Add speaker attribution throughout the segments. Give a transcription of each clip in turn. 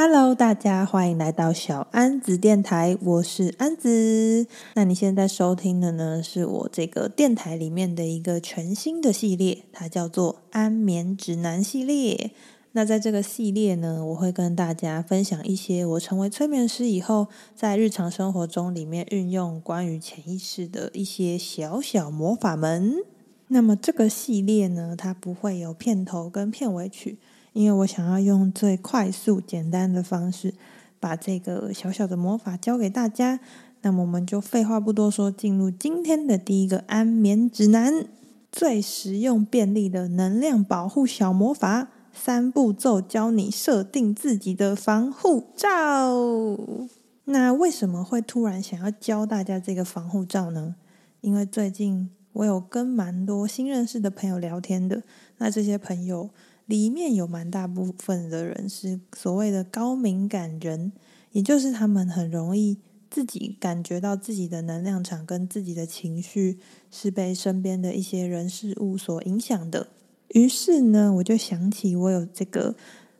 Speaker 1: Hello，大家欢迎来到小安子电台，我是安子。那你现在收听的呢，是我这个电台里面的一个全新的系列，它叫做安眠指南系列。那在这个系列呢，我会跟大家分享一些我成为催眠师以后，在日常生活中里面运用关于潜意识的一些小小魔法门。那么这个系列呢，它不会有片头跟片尾曲。因为我想要用最快速、简单的方式，把这个小小的魔法教给大家。那么我们就废话不多说，进入今天的第一个安眠指南，最实用便利的能量保护小魔法，三步骤教你设定自己的防护罩。那为什么会突然想要教大家这个防护罩呢？因为最近我有跟蛮多新认识的朋友聊天的，那这些朋友。里面有蛮大部分的人是所谓的高敏感人，也就是他们很容易自己感觉到自己的能量场跟自己的情绪是被身边的一些人事物所影响的。于是呢，我就想起我有这个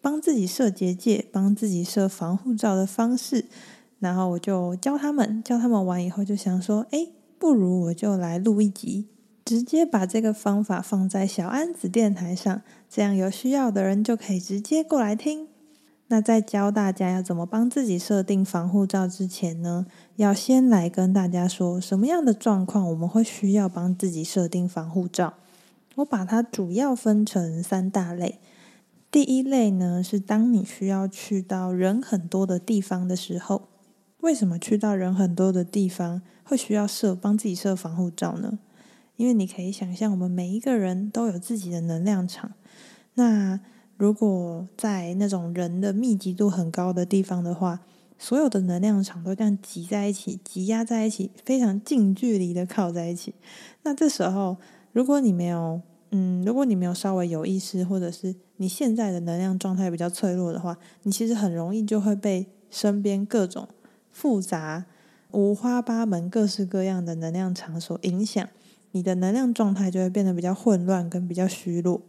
Speaker 1: 帮自己设结界、帮自己设防护罩的方式，然后我就教他们，教他们完以后就想说，诶，不如我就来录一集。直接把这个方法放在小安子电台上，这样有需要的人就可以直接过来听。那在教大家要怎么帮自己设定防护罩之前呢，要先来跟大家说什么样的状况我们会需要帮自己设定防护罩。我把它主要分成三大类。第一类呢，是当你需要去到人很多的地方的时候。为什么去到人很多的地方会需要设帮自己设防护罩呢？因为你可以想象，我们每一个人都有自己的能量场。那如果在那种人的密集度很高的地方的话，所有的能量场都这样挤在一起、挤压在一起，非常近距离的靠在一起。那这时候，如果你没有，嗯，如果你没有稍微有意识，或者是你现在的能量状态比较脆弱的话，你其实很容易就会被身边各种复杂、五花八门、各式各样的能量场所影响。你的能量状态就会变得比较混乱，跟比较虚弱。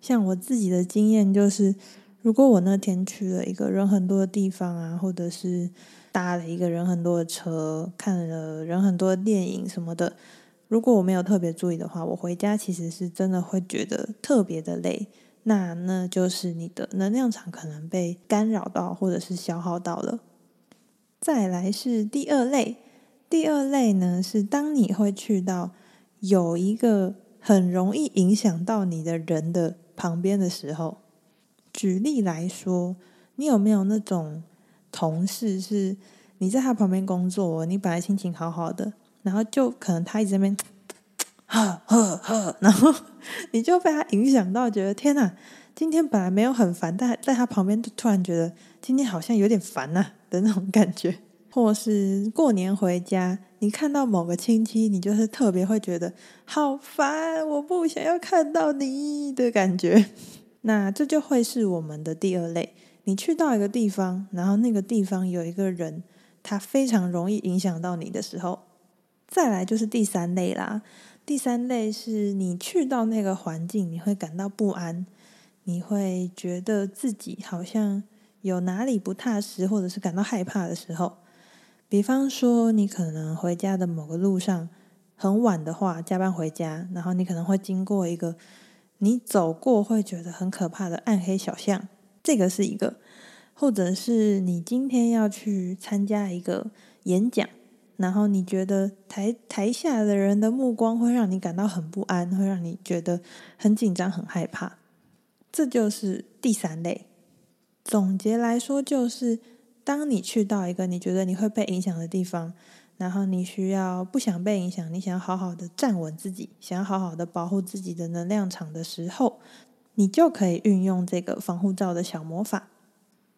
Speaker 1: 像我自己的经验就是，如果我那天去了一个人很多的地方啊，或者是搭了一个人很多的车，看了人很多的电影什么的，如果我没有特别注意的话，我回家其实是真的会觉得特别的累。那那就是你的能量场可能被干扰到，或者是消耗到了。再来是第二类，第二类呢是当你会去到。有一个很容易影响到你的人的旁边的时候，举例来说，你有没有那种同事是你在他旁边工作，你本来心情好好的，然后就可能他一直在那边呵呵呵，然后你就被他影响到，觉得天哪，今天本来没有很烦，但在他旁边就突然觉得今天好像有点烦呐的那种感觉。或是过年回家，你看到某个亲戚，你就是特别会觉得好烦，我不想要看到你的感觉。那这就会是我们的第二类。你去到一个地方，然后那个地方有一个人，他非常容易影响到你的时候，再来就是第三类啦。第三类是你去到那个环境，你会感到不安，你会觉得自己好像有哪里不踏实，或者是感到害怕的时候。比方说，你可能回家的某个路上很晚的话，加班回家，然后你可能会经过一个你走过会觉得很可怕的暗黑小巷，这个是一个；或者是你今天要去参加一个演讲，然后你觉得台台下的人的目光会让你感到很不安，会让你觉得很紧张、很害怕，这就是第三类。总结来说，就是。当你去到一个你觉得你会被影响的地方，然后你需要不想被影响，你想要好好的站稳自己，想要好好的保护自己的能量场的时候，你就可以运用这个防护罩的小魔法。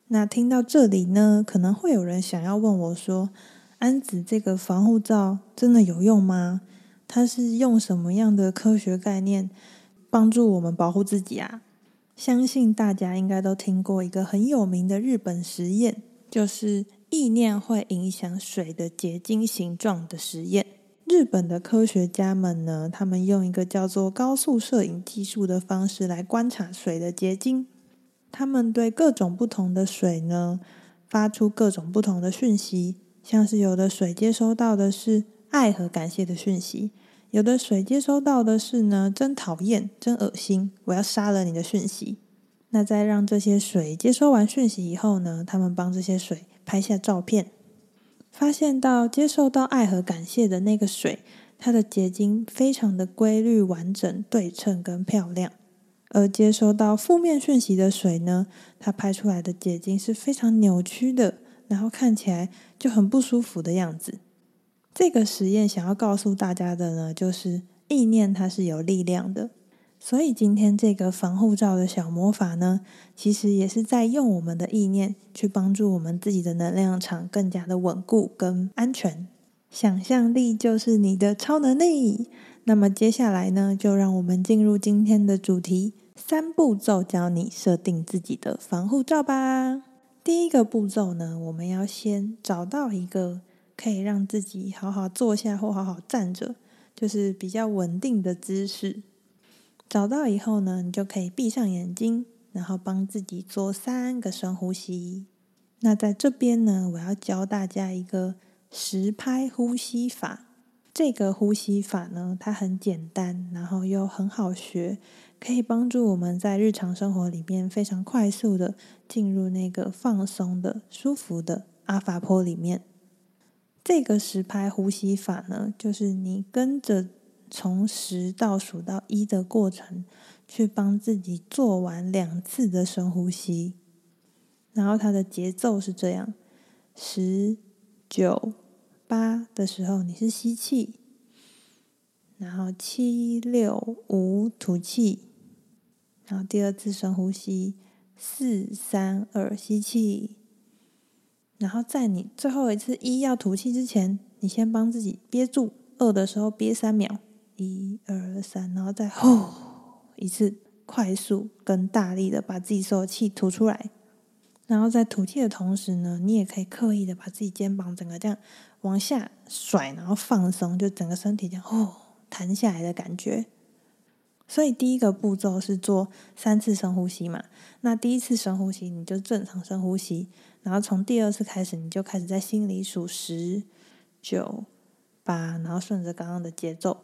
Speaker 1: 那听到这里呢，可能会有人想要问我说：“安子，这个防护罩真的有用吗？它是用什么样的科学概念帮助我们保护自己啊？”相信大家应该都听过一个很有名的日本实验。就是意念会影响水的结晶形状的实验。日本的科学家们呢，他们用一个叫做高速摄影技术的方式来观察水的结晶。他们对各种不同的水呢，发出各种不同的讯息。像是有的水接收到的是爱和感谢的讯息，有的水接收到的是呢，真讨厌、真恶心，我要杀了你的讯息。那在让这些水接收完讯息以后呢，他们帮这些水拍下照片，发现到接受到爱和感谢的那个水，它的结晶非常的规律、完整、对称跟漂亮。而接收到负面讯息的水呢，它拍出来的结晶是非常扭曲的。然后看起来就很不舒服的样子。这个实验想要告诉大家的呢，就是意念它是有力量的。所以今天这个防护罩的小魔法呢，其实也是在用我们的意念去帮助我们自己的能量场更加的稳固跟安全。想象力就是你的超能力。那么接下来呢，就让我们进入今天的主题：三步骤教你设定自己的防护罩吧。第一个步骤呢，我们要先找到一个可以让自己好好坐下或好好站着，就是比较稳定的姿势。找到以后呢，你就可以闭上眼睛，然后帮自己做三个深呼吸。那在这边呢，我要教大家一个十拍呼吸法。这个呼吸法呢，它很简单，然后又很好学。可以帮助我们在日常生活里面非常快速的进入那个放松的、舒服的阿法波里面。这个十拍呼吸法呢，就是你跟着从十倒数到一的过程，去帮自己做完两次的深呼吸。然后它的节奏是这样：十、九、八的时候你是吸气，然后七、六、五吐气。然后第二次深呼吸，四三二吸气，然后在你最后一次一要吐气之前，你先帮自己憋住，二的时候憋三秒，一二三，然后再呼一次，快速跟大力的把自己所有气吐出来。然后在吐气的同时呢，你也可以刻意的把自己肩膀整个这样往下甩，然后放松，就整个身体这样呼弹下来的感觉。所以第一个步骤是做三次深呼吸嘛，那第一次深呼吸你就正常深呼吸，然后从第二次开始你就开始在心里数十、九、八，然后顺着刚刚的节奏，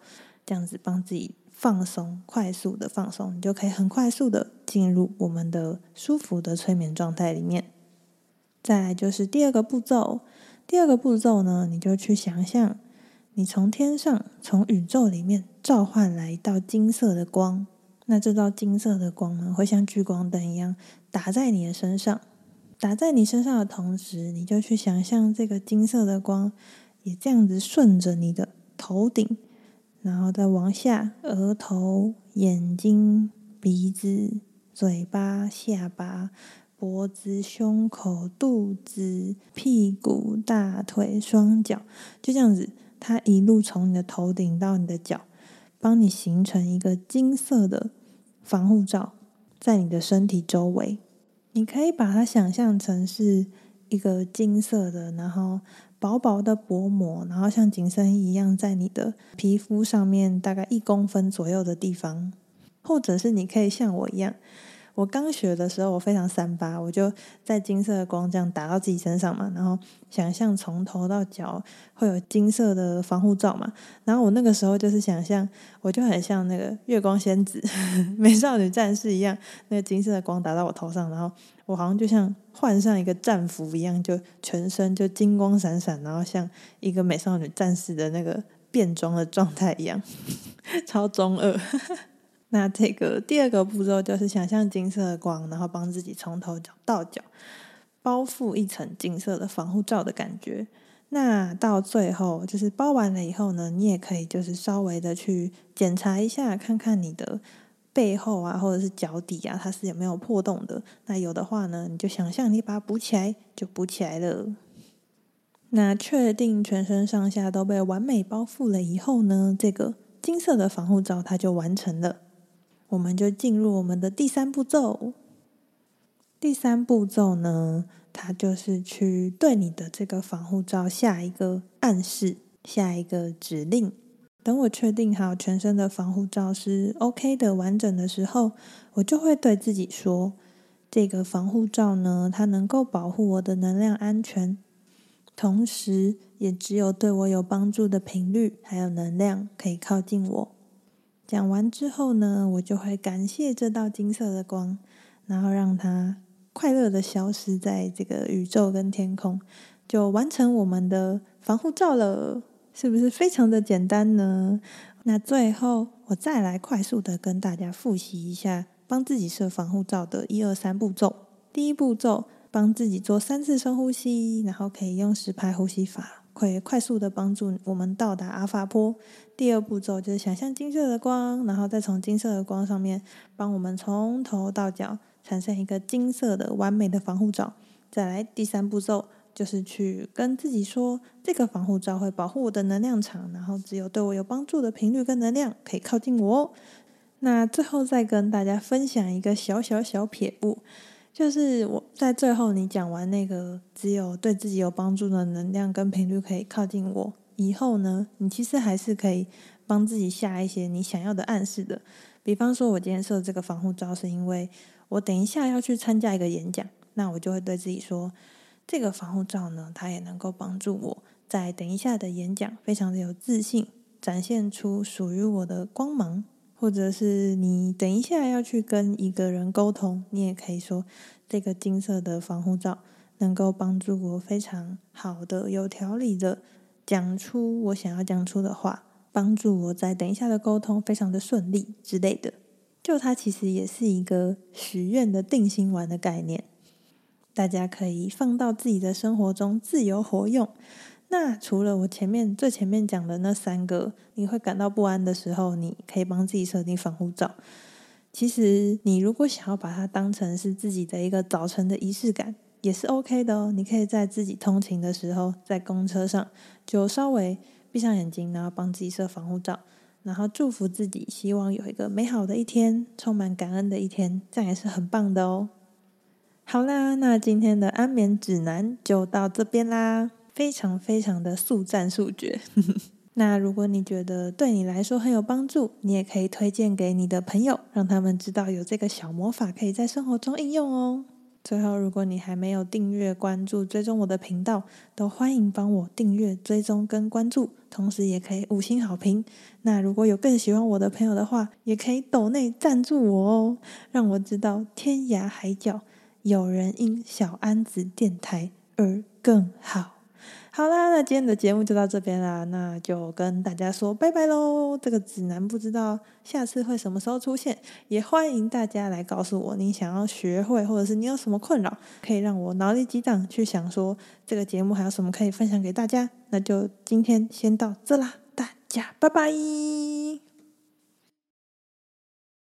Speaker 1: 这样子帮自己放松，快速的放松，你就可以很快速的进入我们的舒服的催眠状态里面。再来就是第二个步骤，第二个步骤呢，你就去想象。你从天上，从宇宙里面召唤来一道金色的光，那这道金色的光呢，会像聚光灯一样打在你的身上。打在你身上的同时，你就去想象这个金色的光也这样子顺着你的头顶，然后再往下，额头、眼睛、鼻子、嘴巴、下巴、脖子、胸口、肚子、屁股、大腿、双脚，就这样子。它一路从你的头顶到你的脚，帮你形成一个金色的防护罩，在你的身体周围。你可以把它想象成是一个金色的，然后薄薄的薄膜，然后像紧身衣一样在你的皮肤上面大概一公分左右的地方，或者是你可以像我一样。我刚学的时候，我非常三八，我就在金色的光这样打到自己身上嘛，然后想象从头到脚会有金色的防护罩嘛，然后我那个时候就是想象，我就很像那个月光仙子、美少女战士一样，那个金色的光打到我头上，然后我好像就像换上一个战服一样，就全身就金光闪闪，然后像一个美少女战士的那个变装的状态一样，超中二。那这个第二个步骤就是想象金色的光，然后帮自己从头到脚包覆一层金色的防护罩的感觉。那到最后就是包完了以后呢，你也可以就是稍微的去检查一下，看看你的背后啊，或者是脚底啊，它是有没有破洞的。那有的话呢，你就想象你把它补起来，就补起来了。那确定全身上下都被完美包覆了以后呢，这个金色的防护罩它就完成了。我们就进入我们的第三步骤。第三步骤呢，它就是去对你的这个防护罩下一个暗示，下一个指令。等我确定好全身的防护罩是 OK 的、完整的时候，我就会对自己说：这个防护罩呢，它能够保护我的能量安全，同时也只有对我有帮助的频率还有能量可以靠近我。讲完之后呢，我就会感谢这道金色的光，然后让它快乐的消失在这个宇宙跟天空，就完成我们的防护罩了。是不是非常的简单呢？那最后我再来快速的跟大家复习一下，帮自己设防护罩的一二三步骤。第一步骤，帮自己做三次深呼吸，然后可以用十拍呼吸法，可以快速的帮助我们到达阿法波。第二步骤就是想象金色的光，然后再从金色的光上面帮我们从头到脚产生一个金色的完美的防护罩。再来第三步骤。就是去跟自己说，这个防护罩会保护我的能量场，然后只有对我有帮助的频率跟能量可以靠近我哦。那最后再跟大家分享一个小小小撇步，就是我在最后你讲完那个只有对自己有帮助的能量跟频率可以靠近我以后呢，你其实还是可以帮自己下一些你想要的暗示的。比方说，我今天设这个防护罩是因为我等一下要去参加一个演讲，那我就会对自己说。这个防护罩呢，它也能够帮助我在等一下的演讲非常的有自信，展现出属于我的光芒。或者是你等一下要去跟一个人沟通，你也可以说这个金色的防护罩能够帮助我非常好的、有条理的讲出我想要讲出的话，帮助我在等一下的沟通非常的顺利之类的。就它其实也是一个许愿的定心丸的概念。大家可以放到自己的生活中自由活用。那除了我前面最前面讲的那三个，你会感到不安的时候，你可以帮自己设定防护罩。其实你如果想要把它当成是自己的一个早晨的仪式感，也是 OK 的哦。你可以在自己通勤的时候，在公车上就稍微闭上眼睛，然后帮自己设防护罩，然后祝福自己，希望有一个美好的一天，充满感恩的一天，这样也是很棒的哦。好啦，那今天的安眠指南就到这边啦，非常非常的速战速决。那如果你觉得对你来说很有帮助，你也可以推荐给你的朋友，让他们知道有这个小魔法可以在生活中应用哦。最后，如果你还没有订阅、关注、追踪我的频道，都欢迎帮我订阅、追踪跟关注，同时也可以五星好评。那如果有更喜欢我的朋友的话，也可以抖内赞助我哦，让我知道天涯海角。有人因小安子电台而更好。好啦，那今天的节目就到这边啦，那就跟大家说拜拜喽。这个指南不知道下次会什么时候出现，也欢迎大家来告诉我你想要学会，或者是你有什么困扰，可以让我脑力激荡去想说这个节目还有什么可以分享给大家。那就今天先到这啦，大家拜拜。